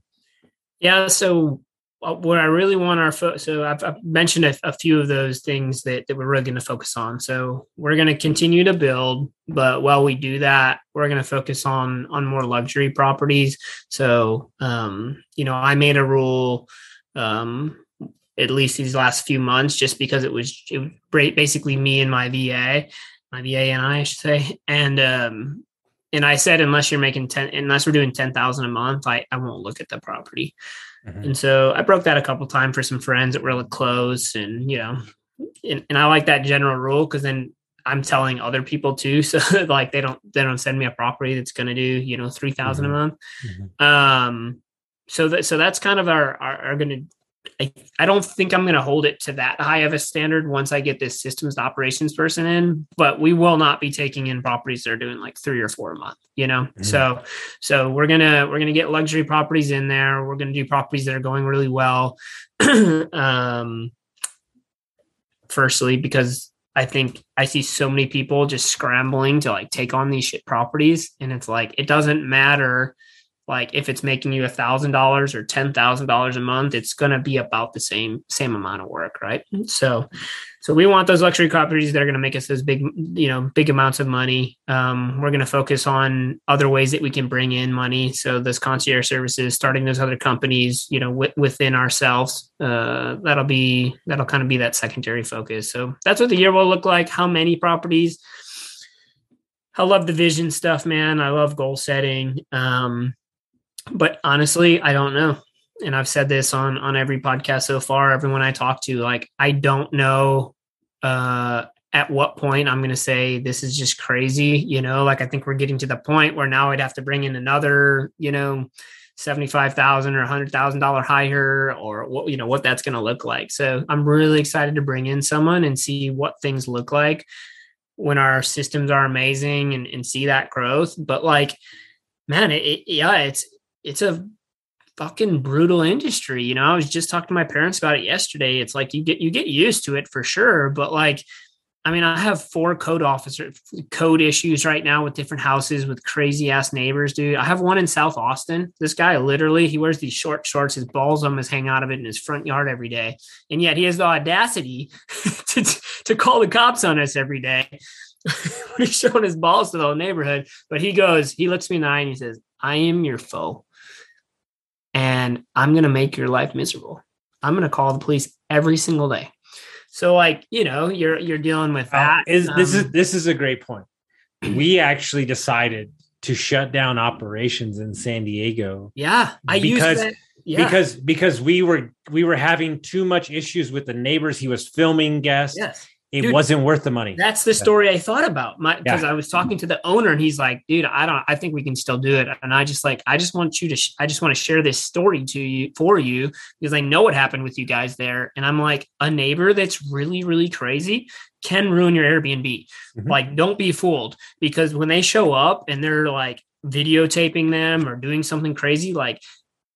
[SPEAKER 2] Yeah. So uh, what I really want our fo- so I've, I've mentioned a, a few of those things that, that we're really going to focus on. So we're going to continue to build, but while we do that, we're going to focus on on more luxury properties. So um, you know, I made a rule um, at least these last few months, just because it was, it basically me and my VA, my VA and I, I should say, and um, and I said unless you're making ten, unless we're doing ten thousand a month, I I won't look at the property.
[SPEAKER 1] Mhm.
[SPEAKER 2] And so I broke that a couple times for some friends that were close, and you know, and, and I like that general rule because then I'm telling other people too, so like they don't they don't send me a property that's going to do you know three
[SPEAKER 1] Mhm.
[SPEAKER 2] a month.
[SPEAKER 1] Mhm.
[SPEAKER 2] Um, so that so that's kind of our our, our going to. I, I don't think I'm going to hold it to that high of a standard once I get this systems operations person in, but we will not be taking in properties that are doing like three or four a month, you know?
[SPEAKER 1] Mhm.
[SPEAKER 2] So, so we're going to, we're going to get luxury properties in there. We're going to do properties that are going really well. um, firstly, because I think I see so many people just scrambling to like take on these shit properties. And it's like, it doesn't matter like if it's making you a thousand dollars or ten thousand dollars a month, it's gonna be about the same same amount of work, right? So so we want those luxury properties that are gonna make us those big, you know, big amounts of money. Um, we're gonna focus on other ways that we can bring in money. So those concierge services, starting those other companies, you know, w- within ourselves. Uh, that'll be that'll kind of be that secondary focus. So that's what the year will look like. How many properties? I love the vision stuff, man. I love goal setting. Um, but honestly, I don't know. And I've said this on on every podcast so far. Everyone I talk to, like, I don't know uh, at what point I'm going to say this is just crazy. You know, like I think we're getting to the point where now I'd have to bring in another, you know, seventy five thousand or hundred thousand dollar hire, or what you know what that's going to look like. So I'm really excited to bring in someone and see what things look like when our systems are amazing and, and see that growth. But like, man, it, it yeah, it's it's a fucking brutal industry. You know, I was just talking to my parents about it yesterday. It's like you get you get used to it for sure, but like I mean, I have four code officer code issues right now with different houses with crazy ass neighbors, dude. I have one in South Austin. This guy literally he wears these short shorts, his balls almost hang out of it in his front yard every day, and yet he has the audacity to to call the cops on us every day. he's showing his balls to the whole neighborhood, but he goes, he looks me in the eye and he says, "I am your foe, and I'm gonna make your life miserable. I'm gonna call the police every single day." So like, you know, you're you're dealing with that.
[SPEAKER 1] Is this is
[SPEAKER 2] Um,
[SPEAKER 1] this is a great point. We actually decided to shut down operations in San Diego
[SPEAKER 2] yeah, I use
[SPEAKER 1] because-
[SPEAKER 2] that. Yeah.
[SPEAKER 1] because because we were we were having too much issues with the neighbors. He was filming guests.
[SPEAKER 2] yes.
[SPEAKER 1] It
[SPEAKER 2] Dude,
[SPEAKER 1] wasn't worth the money.
[SPEAKER 2] That's the story I thought about. My because
[SPEAKER 1] Yeah.
[SPEAKER 2] I was talking to the owner and he's like, dude, I don't I think we can still do it. And I just like I just want you to sh- I just want to share this story to you for you because I know what happened with you guys there. And I'm like, a neighbor that's really, really crazy can ruin your Airbnb.
[SPEAKER 1] Mhm.
[SPEAKER 2] Like, don't be fooled because when they show up and they're like videotaping them or doing something crazy, like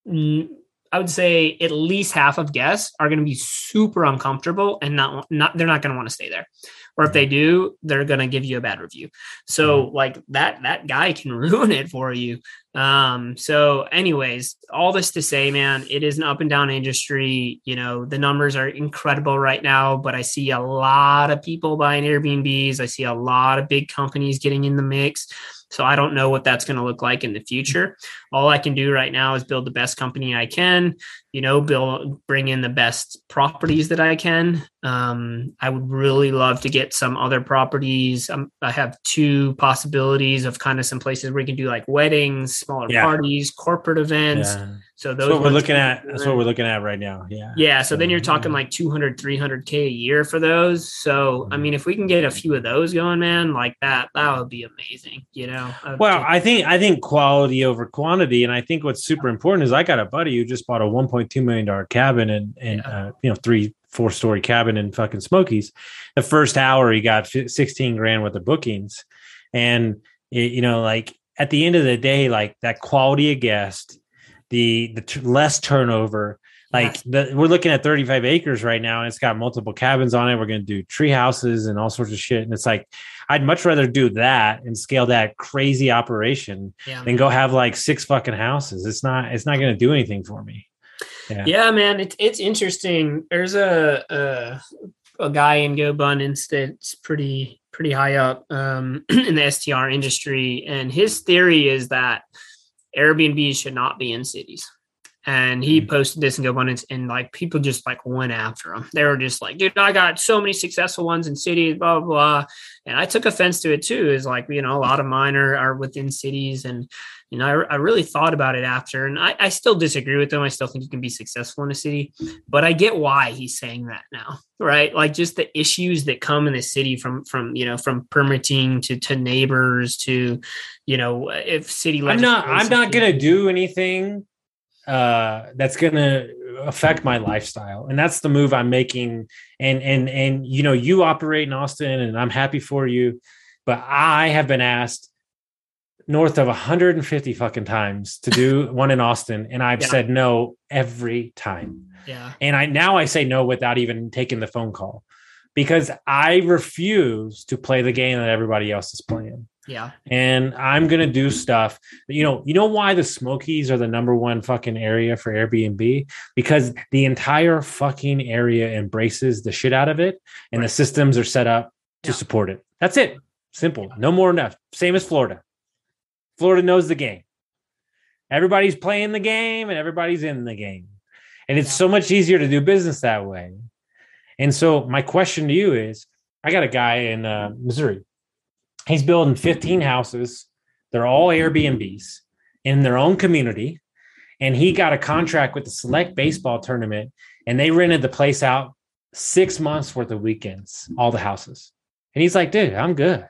[SPEAKER 2] mm, I would say at least half of guests are going to be super uncomfortable and not not they're not going to want to stay there. Or if they mm-hmm. do, they're going to give you a bad review. So mm-hmm. like that that guy can ruin it for you. Um so anyways, all this to say man, it is an up and down industry, you know, the numbers are incredible right now, but I see a lot of people buying Airbnbs. I see a lot of big companies getting in the mix. So I don't know what that's going to look like in the future. All I can do right now is build the best company I can, you know, build bring in the best properties that I can. Um, I would really love to get some other properties. Um, I have two possibilities of kind of some places where you can do like weddings, smaller
[SPEAKER 1] Yeah.
[SPEAKER 2] parties, corporate events.
[SPEAKER 1] Yeah.
[SPEAKER 2] So
[SPEAKER 1] That's
[SPEAKER 2] those
[SPEAKER 1] what we're looking at. That's what we're looking at right now. Yeah.
[SPEAKER 2] Yeah. So then you're talking
[SPEAKER 1] yeah.
[SPEAKER 2] like 200, 300K a year for those. So, I mean, if we can get a few of those going, man, like that, that would be amazing, you know?
[SPEAKER 1] Well, I think I think quality over quantity, and I think what's super important is I got a buddy who just bought a 1.2 million dollar cabin and and uh, you know three four story cabin in fucking Smokies. The first hour he got 16 grand worth of bookings, and it, you know like at the end of the day, like that quality of guest, the the t- less turnover. Like
[SPEAKER 2] Yes.
[SPEAKER 1] the, we're looking at 35 acres right now, and it's got multiple cabins on it. We're going to do tree houses and all sorts of shit. And it's like, I'd much rather do that and scale that crazy operation
[SPEAKER 2] yeah.
[SPEAKER 1] than go have like six fucking houses. It's not. It's not going to do anything for me. Yeah.
[SPEAKER 2] Yeah, man, it's it's interesting. There's a a, a guy in GoBundance that's pretty pretty high up um, in the STR industry, and his theory is that Airbnb should not be in cities. And he
[SPEAKER 1] Mhm.
[SPEAKER 2] posted this in GoBundance, and like people just like went after him. They were just like, "Dude, I got so many successful ones in cities, blah blah." blah. And I took offense to it too. Is like you know a lot of mine are, are within cities, and you know I, I really thought about it after, and I, I still disagree with them. I still think you can be successful in a city, but I get why he's saying that now, right? Like just the issues that come in the city from from you know from permitting to to neighbors to you know if city.
[SPEAKER 1] I'm not. I'm not going to do anything uh, that's going to affect my lifestyle, and that's the move I'm making. And and and you know, you operate in Austin, and I'm happy for you, but I have been asked north of 150 fucking times to do one in Austin, and I've
[SPEAKER 2] Yeah.
[SPEAKER 1] said no every time.
[SPEAKER 2] Yeah.
[SPEAKER 1] And I now I say no without even taking the phone call because I refuse to play the game that everybody else is playing.
[SPEAKER 2] Yeah.
[SPEAKER 1] And I'm gonna do stuff. You know, you know why the Smokies are the number one fucking area for Airbnb? Because the entire fucking area embraces the shit out of it, and the systems are set up to
[SPEAKER 2] Yeah.
[SPEAKER 1] support it. That's it. Simple. No more enough. Same as Florida. Florida knows the game. Everybody's playing the game and everybody's in the game. And it's
[SPEAKER 2] Yeah.
[SPEAKER 1] so much easier to do business that way. And so my question to you is I got a guy in uh, Missouri. He's building 15 houses. They're all Airbnbs in their own community. And he got a contract with the select baseball tournament and they rented the place out six months worth of weekends, all the houses. And he's like, dude, I'm good.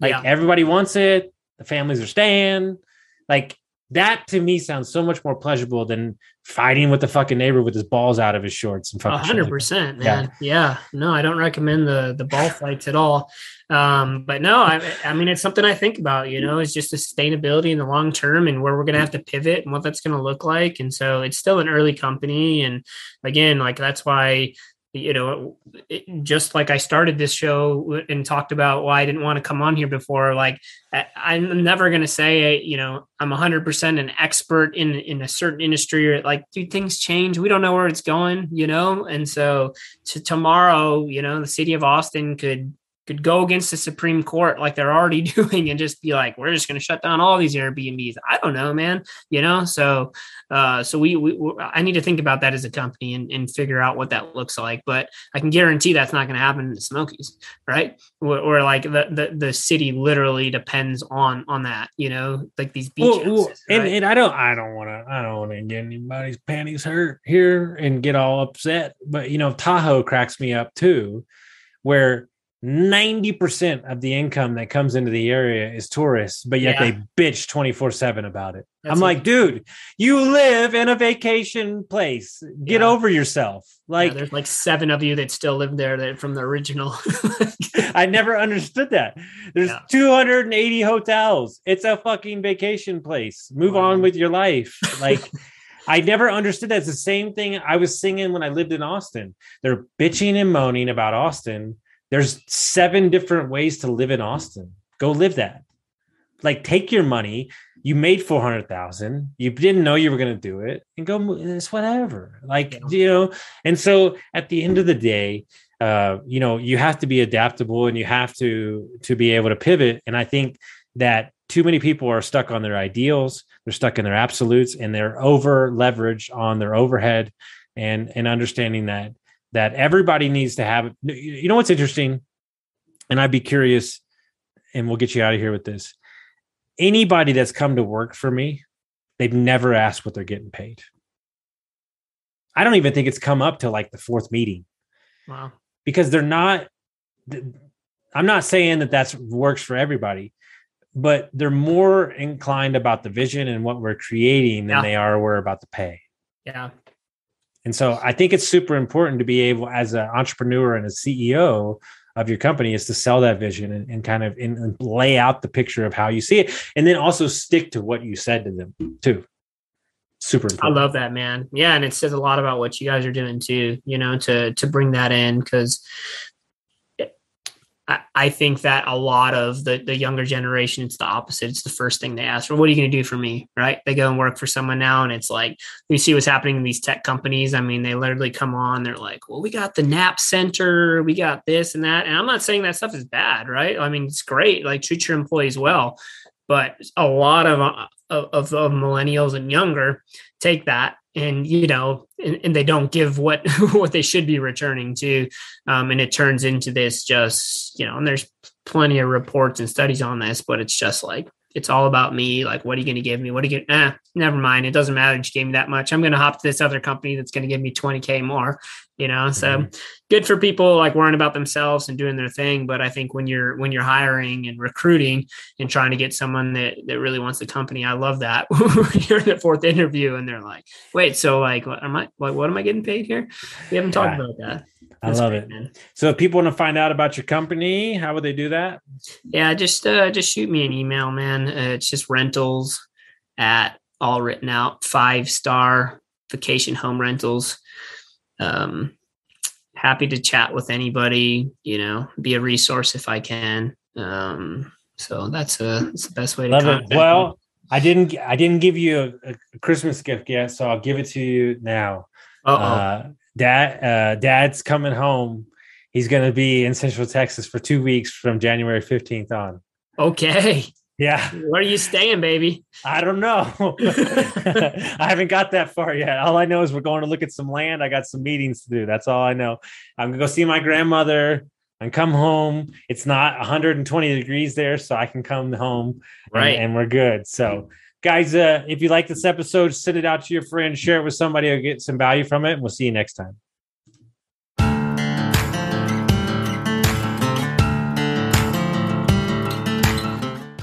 [SPEAKER 1] Like
[SPEAKER 2] Yeah.
[SPEAKER 1] everybody wants it. The families are staying. Like that to me sounds so much more pleasurable than fighting with the fucking neighbor with his balls out of his shorts and fucking
[SPEAKER 2] hundred percent,
[SPEAKER 1] Yeah.
[SPEAKER 2] man. Yeah. No, I don't recommend the the ball fights at all. Um, but no, I, I mean it's something I think about. You know, it's just the sustainability in the long term and where we're gonna have to pivot and what that's gonna look like. And so it's still an early company, and again, like that's why you know, it, just like I started this show and talked about why I didn't want to come on here before. Like, I, am never going to say, you know, I'm 100% an expert in in a certain industry or like, do things change? We don't know where it's going, you know. And so, to tomorrow, you know, the city of Austin could could go against the Supreme Court like they're already doing and just be like, we're just going to shut down all these Airbnbs. I don't know, man. You know, so uh, so we, we I need to think about that as a company and, and figure out what that looks like. But I can guarantee that's not going to happen in the Smokies, right? Or, or, like the, the the city literally depends on on that. You know, like these beaches. Well, well,
[SPEAKER 1] right? and, and I don't I don't want to I don't want to get anybody's panties hurt here and get all upset. But you know, Tahoe cracks me up too, where 90% of the income that comes into the area is tourists, but yet yeah. they bitch 24 7 about it. That's I'm like, dude, you live in a vacation place. Get yeah. over yourself. Like,
[SPEAKER 2] yeah, there's like seven of you that still live there that from the original.
[SPEAKER 1] I never understood that. There's 280 hotels. It's a fucking vacation place. Move wow. on with your life. Like, I never understood that. It's the same thing I was singing when I lived in Austin. They're bitching and moaning about Austin there's seven different ways to live in Austin. Go live that. Like take your money. You made 400,000. You didn't know you were going to do it and go it's whatever. Like, you know, and so at the end of the day, uh, you know, you have to be adaptable and you have to to be able to pivot and I think that too many people are stuck on their ideals, they're stuck in their absolutes and they're over leveraged on their overhead and and understanding that that everybody needs to have. You know what's interesting? And I'd be curious, and we'll get you out of here with this. Anybody that's come to work for me, they've never asked what they're getting paid. I don't even think it's come up to like the fourth meeting.
[SPEAKER 2] Wow.
[SPEAKER 1] Because they're not, I'm not saying that that's works for everybody, but they're more inclined about the vision and what we're creating than yeah. they are were about the pay.
[SPEAKER 2] Yeah.
[SPEAKER 1] And so I think it's super important to be able, as an entrepreneur and a CEO of your company, is to sell that vision and, and kind of in, and lay out the picture of how you see it, and then also stick to what you said to them too. Super important.
[SPEAKER 2] I love that, man. Yeah, and it says a lot about what you guys are doing too. You know, to to bring that in because I, think that a lot of the, the younger generation, it's the opposite. It's the first thing they ask for. What are you going to do for me? Right. They go and work for someone now. And it's like, we see what's happening in these tech companies. I mean, they literally come on, they're like, well, we got the nap center, we got this and that. And I'm not saying that stuff is bad. Right. I mean, it's great. Like treat your employees well. But a lot of, uh, of, of millennials and younger take that and you know and, and, they don't give what what they should be returning to um, and it turns into this just you know and there's plenty of reports and studies on this but it's just like it's all about me. Like, what are you going to give me? What are you going eh, never mind. It doesn't matter. You gave me that much. I'm going to hop to this other company that's going to give me 20K more, you know? So mm-hmm. good for people like worrying about themselves and doing their thing. But I think when you're, when you're hiring and recruiting and trying to get someone that, that really wants the company, I love that you're in the fourth interview and they're like, wait, so like, what am I, like, what am I getting paid here? We haven't talked yeah. about that.
[SPEAKER 1] I love great, it. Man. So if people want to find out about your company, how would they do that?
[SPEAKER 2] Yeah, just uh just shoot me an email, man. Uh, it's just rentals at all written out, five star vacation home rentals. Um happy to chat with anybody, you know, be a resource if I can. Um so that's a, that's the best way to
[SPEAKER 1] love it. Well, me. I didn't I didn't give you a, a, Christmas gift yet, so I'll give it to you now. Uh-oh. Uh dad uh, dad's coming home he's going to be in central texas for two weeks from january 15th on
[SPEAKER 2] okay
[SPEAKER 1] yeah.
[SPEAKER 2] Where are you staying baby?
[SPEAKER 1] I don't know. I haven't got that far yet. All i know is we're going to look at some land. I got some meetings to do. That's all i know. I'm going to go see my grandmother and come home. It's not 120 degrees there so i can come home
[SPEAKER 2] right.
[SPEAKER 1] and, and we're good. So guys uh, if you like this episode send it out to your friends share it with somebody who'll get some value from it and we'll see you next time